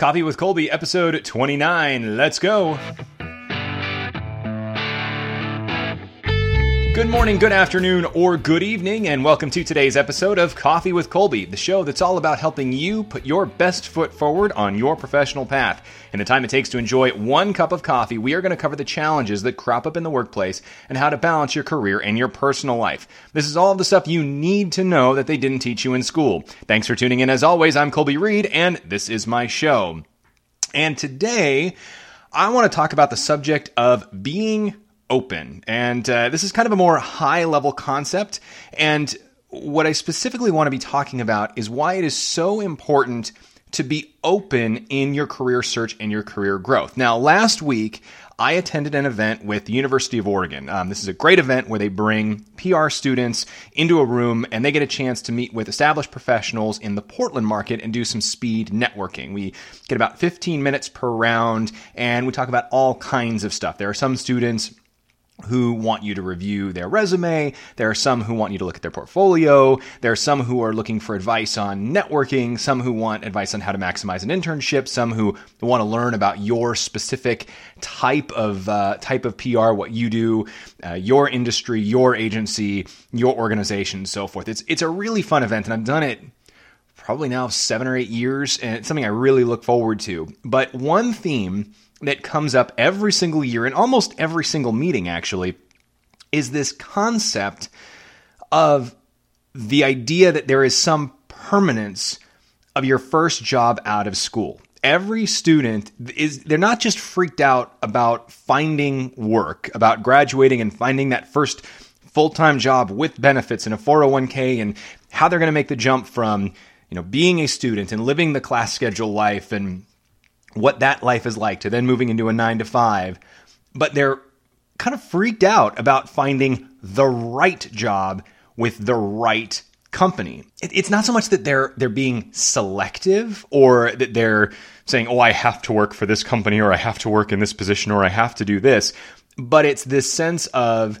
Coffee with Colby, episode 29. Let's go. Good morning, good afternoon, or good evening, and welcome to today's episode of Coffee with Colby, the show that's all about helping you put your best foot forward on your professional path. In the time it takes to enjoy one cup of coffee, we are going to cover the challenges that crop up in the workplace and how to balance your career and your personal life. This is all of the stuff you need to know that they didn't teach you in school. Thanks for tuning in. As always, I'm Colby Reed, and this is my show. And today, I want to talk about the subject of being open. And uh, this is kind of a more high level concept. And what I specifically want to be talking about is why it is so important to be open in your career search and your career growth. Now, last week, I attended an event with the University of Oregon. Um, this is a great event where they bring PR students into a room and they get a chance to meet with established professionals in the Portland market and do some speed networking. We get about 15 minutes per round and we talk about all kinds of stuff. There are some students who want you to review their resume. There are some who want you to look at their portfolio. There are some who are looking for advice on networking, some who want advice on how to maximize an internship, some who want to learn about your specific type of uh, type of PR, what you do, uh, your industry, your agency, your organization, so forth. It's it's a really fun event, and I've done it probably now seven or eight years, and it's something I really look forward to. But one theme that comes up every single year in almost every single meeting, actually, is this concept of the idea that there is some permanence of your first job out of school. Every student is, they're not just freaked out about finding work, about graduating and finding that first full time job with benefits and a 401k and how they're going to make the jump from, you know, being a student and living the class schedule life and what that life is like to then moving into a nine to five. But they're kind of freaked out about finding the right job with the right company. It, it's not so much that they're they're being selective or that they're saying, "Oh, I have to work for this company or I have to work in this position or I have to do this." But it's this sense of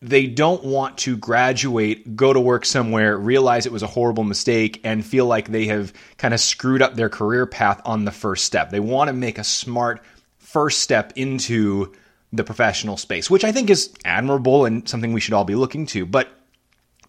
they don't want to graduate, go to work somewhere, realize it was a horrible mistake, and feel like they have kind of screwed up their career path on the first step. They want to make a smart first step into the professional space, which I think is admirable and something we should all be looking to. But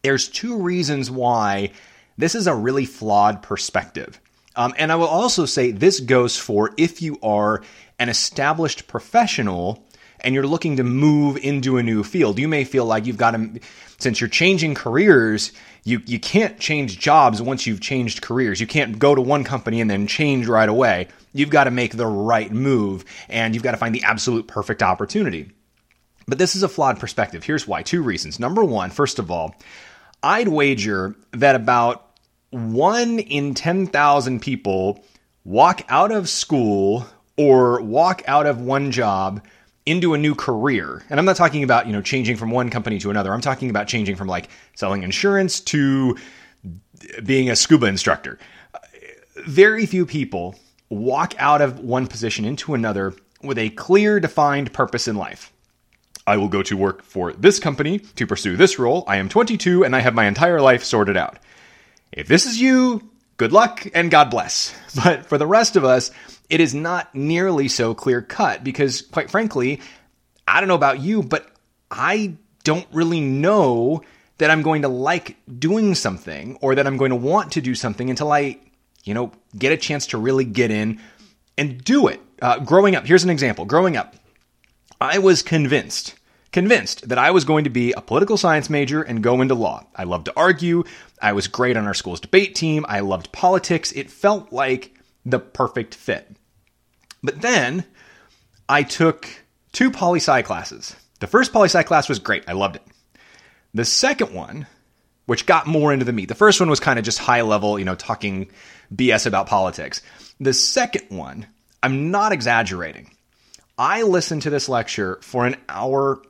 there's two reasons why this is a really flawed perspective. Um, and I will also say this goes for if you are an established professional and you're looking to move into a new field, you may feel like you've got to, since you're changing careers, you, you can't change jobs once you've changed careers. You can't go to one company and then change right away. You've got to make the right move and you've got to find the absolute perfect opportunity. But this is a flawed perspective. Here's why. Two reasons. Number one, first of all, I'd wager that about one in 10,000 people walk out of school or walk out of one job into a new career. And I'm not talking about, you know, changing from one company to another. I'm talking about changing from like selling insurance to being a scuba instructor. Very few people walk out of one position into another with a clear defined purpose in life. I will go to work for this company to pursue this role. I am 22 and I have my entire life sorted out. If this is you, good luck and God bless. But for the rest of us, it is not nearly so clear cut because, quite frankly, I don't know about you, but I don't really know that I'm going to like doing something or that I'm going to want to do something until I, you know, get a chance to really get in and do it. Uh, growing up, here's an example. Growing up, I was convinced, convinced that I was going to be a political science major and go into law. I loved to argue. I was great on our school's debate team. I loved politics. It felt like the perfect fit. But then I took two poli sci classes. The first poli sci class was great. I loved it. The second one, which got more into the meat, the first one was kind of just high level, you know, talking BS about politics. The second one, I'm not exaggerating. I listened to this lecture for an hour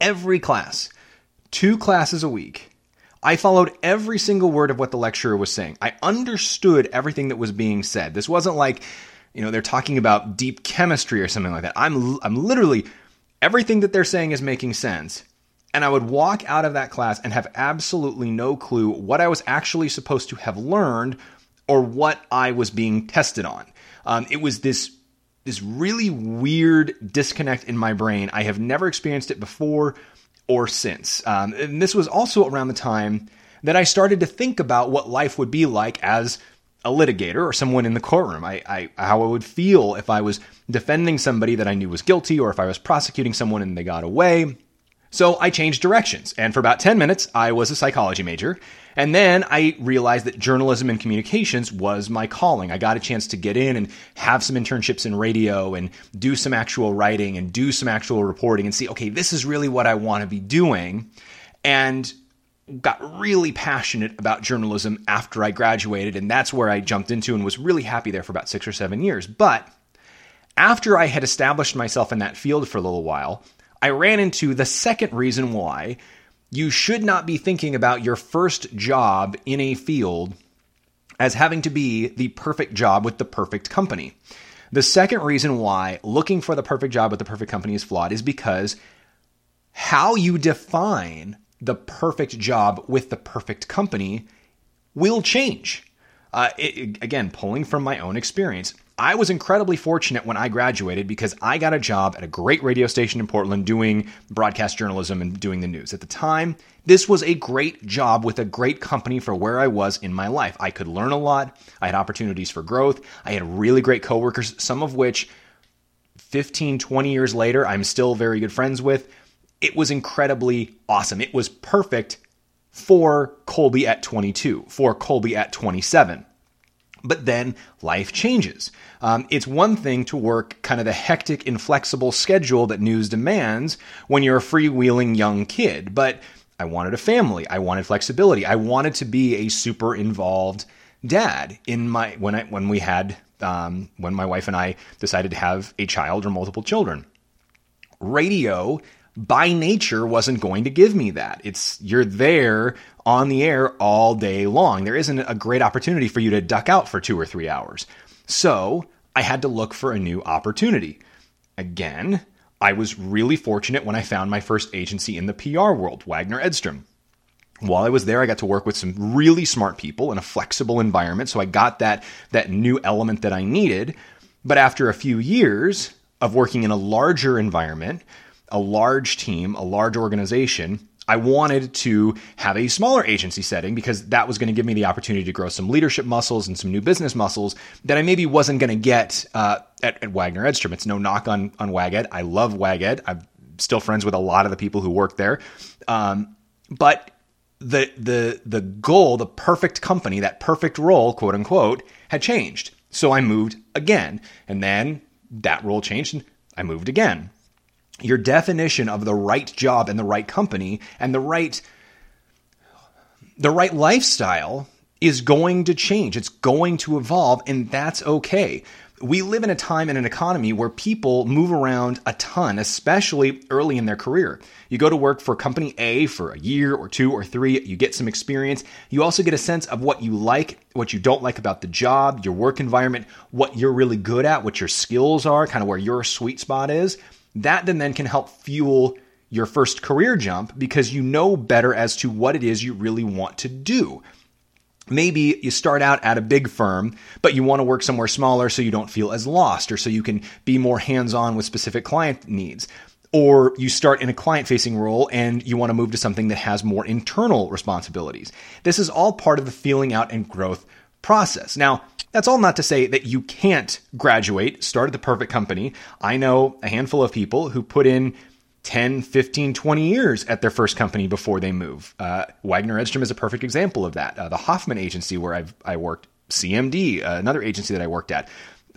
every class, two classes a week. I followed every single word of what the lecturer was saying. I understood everything that was being said. This wasn't like, you know, they're talking about deep chemistry or something like that. I'm I'm literally everything that they're saying is making sense. And I would walk out of that class and have absolutely no clue what I was actually supposed to have learned or what I was being tested on. Um, it was this this really weird disconnect in my brain. I have never experienced it before or since. Um, and this was also around the time that I started to think about what life would be like as a litigator or someone in the courtroom. I, I, how I would feel if I was defending somebody that I knew was guilty or if I was prosecuting someone and they got away. So I changed directions. And for about 10 minutes, I was a psychology major. And then I realized that journalism and communications was my calling. I got a chance to get in and have some internships in radio and do some actual writing and do some actual reporting and see, okay, this is really what I want to be doing. And got really passionate about journalism after I graduated, and that's where I jumped into and was really happy there for about six or seven years. But after I had established myself in that field for a little while, I ran into the second reason why you should not be thinking about your first job in a field as having to be the perfect job with the perfect company. The second reason why looking for the perfect job with the perfect company is flawed is because how you define the perfect job with the perfect company will change. Uh, it, again, pulling from my own experience, I was incredibly fortunate when I graduated because I got a job at a great radio station in Portland doing broadcast journalism and doing the news. At the time, this was a great job with a great company for where I was in my life. I could learn a lot, I had opportunities for growth, I had really great coworkers, some of which 15, 20 years later, I'm still very good friends with it was incredibly awesome. It was perfect for Colby at 22, for Colby at 27. But then life changes. Um, it's one thing to work kind of the hectic, inflexible schedule that news demands when you're a freewheeling young kid. But I wanted a family. I wanted flexibility. I wanted to be a super involved dad in my when I when we had um, when my wife and I decided to have a child or multiple children. Radio by nature wasn't going to give me that. It's you're there on the air all day long. There isn't a great opportunity for you to duck out for 2 or 3 hours. So, I had to look for a new opportunity. Again, I was really fortunate when I found my first agency in the PR world, Waggener Edstrom. While I was there, I got to work with some really smart people in a flexible environment, so I got that that new element that I needed. But after a few years of working in a larger environment, a large team, a large organization, I wanted to have a smaller agency setting because that was going to give me the opportunity to grow some leadership muscles and some new business muscles that I maybe wasn't going to get uh, at, at, Waggener Edstrom. It's no knock on on WagEd. I love WagEd. I'm still friends with a lot of the people who work there, um, but the the the goal, the perfect company, that perfect role, quote unquote, had changed. So I moved again, and then that role changed, and I moved again your definition of the right job and the right company and the right the right lifestyle is going to change. It's going to evolve and that's okay. We live in a time in an economy where people move around a ton, especially early in their career. You go to work for company A for a year or two or three, you get some experience. You also get a sense of what you like, what you don't like about the job, your work environment, what you're really good at, what your skills are, kind of where your sweet spot is. That then, then can help fuel your first career jump because you know better as to what it is you really want to do. Maybe you start out at a big firm, but you want to work somewhere smaller so you don't feel as lost or so you can be more hands on with specific client needs. Or you start in a client facing role and you want to move to something that has more internal responsibilities. This is all part of the feeling out and growth process. Now, that's all not to say that you can't graduate, start at the perfect company. I know a handful of people who put in 10, 15, 20 years at their first company before they move. Uh, Waggener Edstrom is a perfect example of that. Uh, the Hoffman agency where I've, I worked, CMD, uh, another agency that I worked at,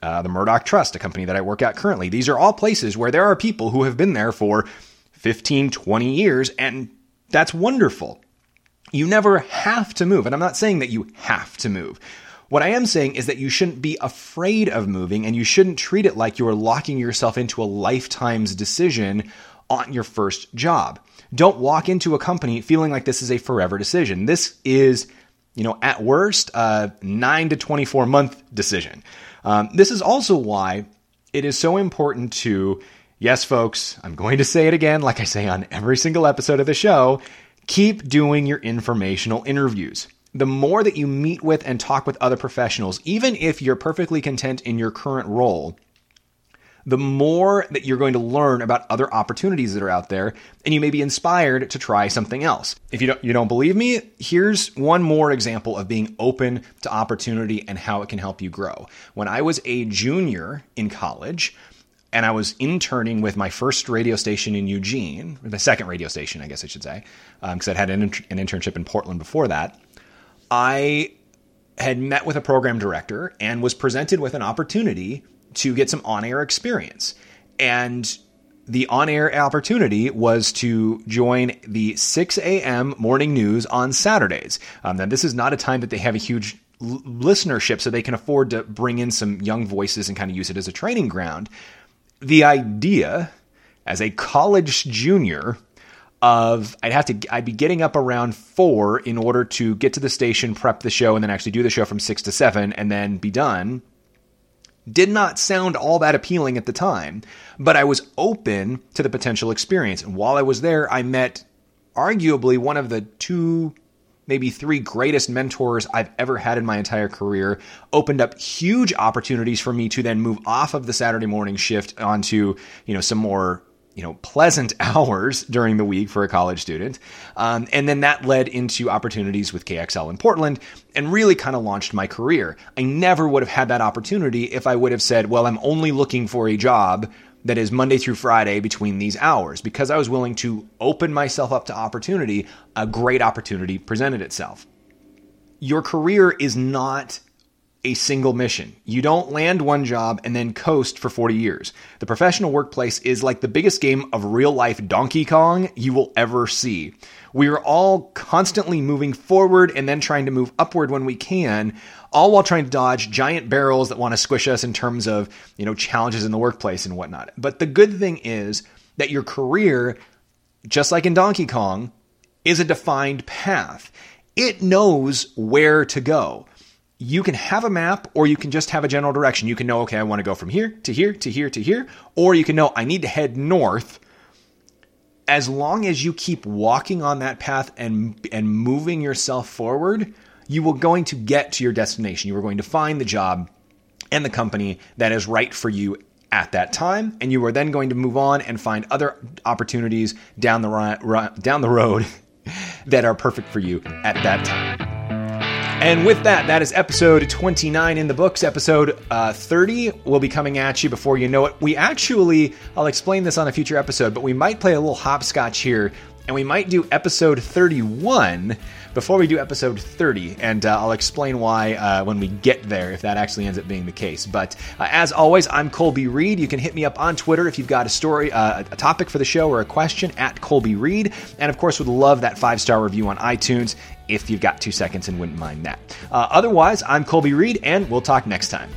uh, the Murdock Trust, a company that I work at currently. These are all places where there are people who have been there for 15, 20 years, and that's wonderful. You never have to move. And I'm not saying that you have to move. What I am saying is that you shouldn't be afraid of moving and you shouldn't treat it like you are locking yourself into a lifetime's decision on your first job. Don't walk into a company feeling like this is a forever decision. This is, you know, at worst, a 9 to 24 month decision. Um, this is also why it is so important to, yes, folks, I'm going to say it again, like I say on every single episode of the show, keep doing your informational interviews the more that you meet with and talk with other professionals, even if you're perfectly content in your current role, the more that you're going to learn about other opportunities that are out there and you may be inspired to try something else. If you don't you don't believe me, here's one more example of being open to opportunity and how it can help you grow. When I was a junior in college, and I was interning with my first radio station in Eugene, the second radio station, I guess I should say, because um, I'd had an, an internship in Portland before that. I had met with a program director and was presented with an opportunity to get some on air experience. And the on air opportunity was to join the 6 a.m. morning news on Saturdays. Um, now, this is not a time that they have a huge l- listenership, so they can afford to bring in some young voices and kind of use it as a training ground. The idea as a college junior of I'd have to I'd be getting up around four in order to get to the station, prep the show, and then actually do the show from six to seven, and then be done did not sound all that appealing at the time, but I was open to the potential experience. And while I was there, I met arguably one of the two, maybe three greatest mentors I've ever had in my entire career, opened up huge opportunities for me to then move off of the Saturday morning shift onto, you know, some more you know pleasant hours during the week for a college student. Um, and then that led into opportunities with kxl in portland and really kind of launched my career. I never would have had that opportunity if i would have said well i'm only looking for a job that is monday through friday between these hours because i was willing to open myself up to opportunity a great opportunity presented itself. Your career is not a single mission. You don't land one job and then coast for 40 years. The professional workplace is like the biggest game of real life Donkey Kong you will ever see. We are all constantly moving forward and then trying to move upward when we can, all while trying to dodge giant barrels that want to squish us in terms of, you know, challenges in the workplace and whatnot. But the good thing is that your career, just like in Donkey Kong, is a defined path. It knows where to go you can have a map or you can just have a general direction. You can know, okay, I want to go from here to here to here to here, or you can know I need to head north. As long as you keep walking on that path and and moving yourself forward, you will going to get to your destination. You are going to find the job and the company that is right for you at that time, and you are then going to move on and find other opportunities down the down the road that are perfect for you at that time. And with that, that is episode 29 in the books. Episode uh, 30 will be coming at you before you know it. We actually, I'll explain this on a future episode, but we might play a little hopscotch here and we might do episode 31 before we do episode 30, and uh, I'll explain why uh, when we get there, if that actually ends up being the case. But uh, as always, I'm Colby Reed. You can hit me up on Twitter if you've got a story, uh, a topic for the show, or a question at Colby Reed. And of course, would love that five star review on iTunes if you've got two seconds and wouldn't mind that. Uh, otherwise, I'm Colby Reed, and we'll talk next time.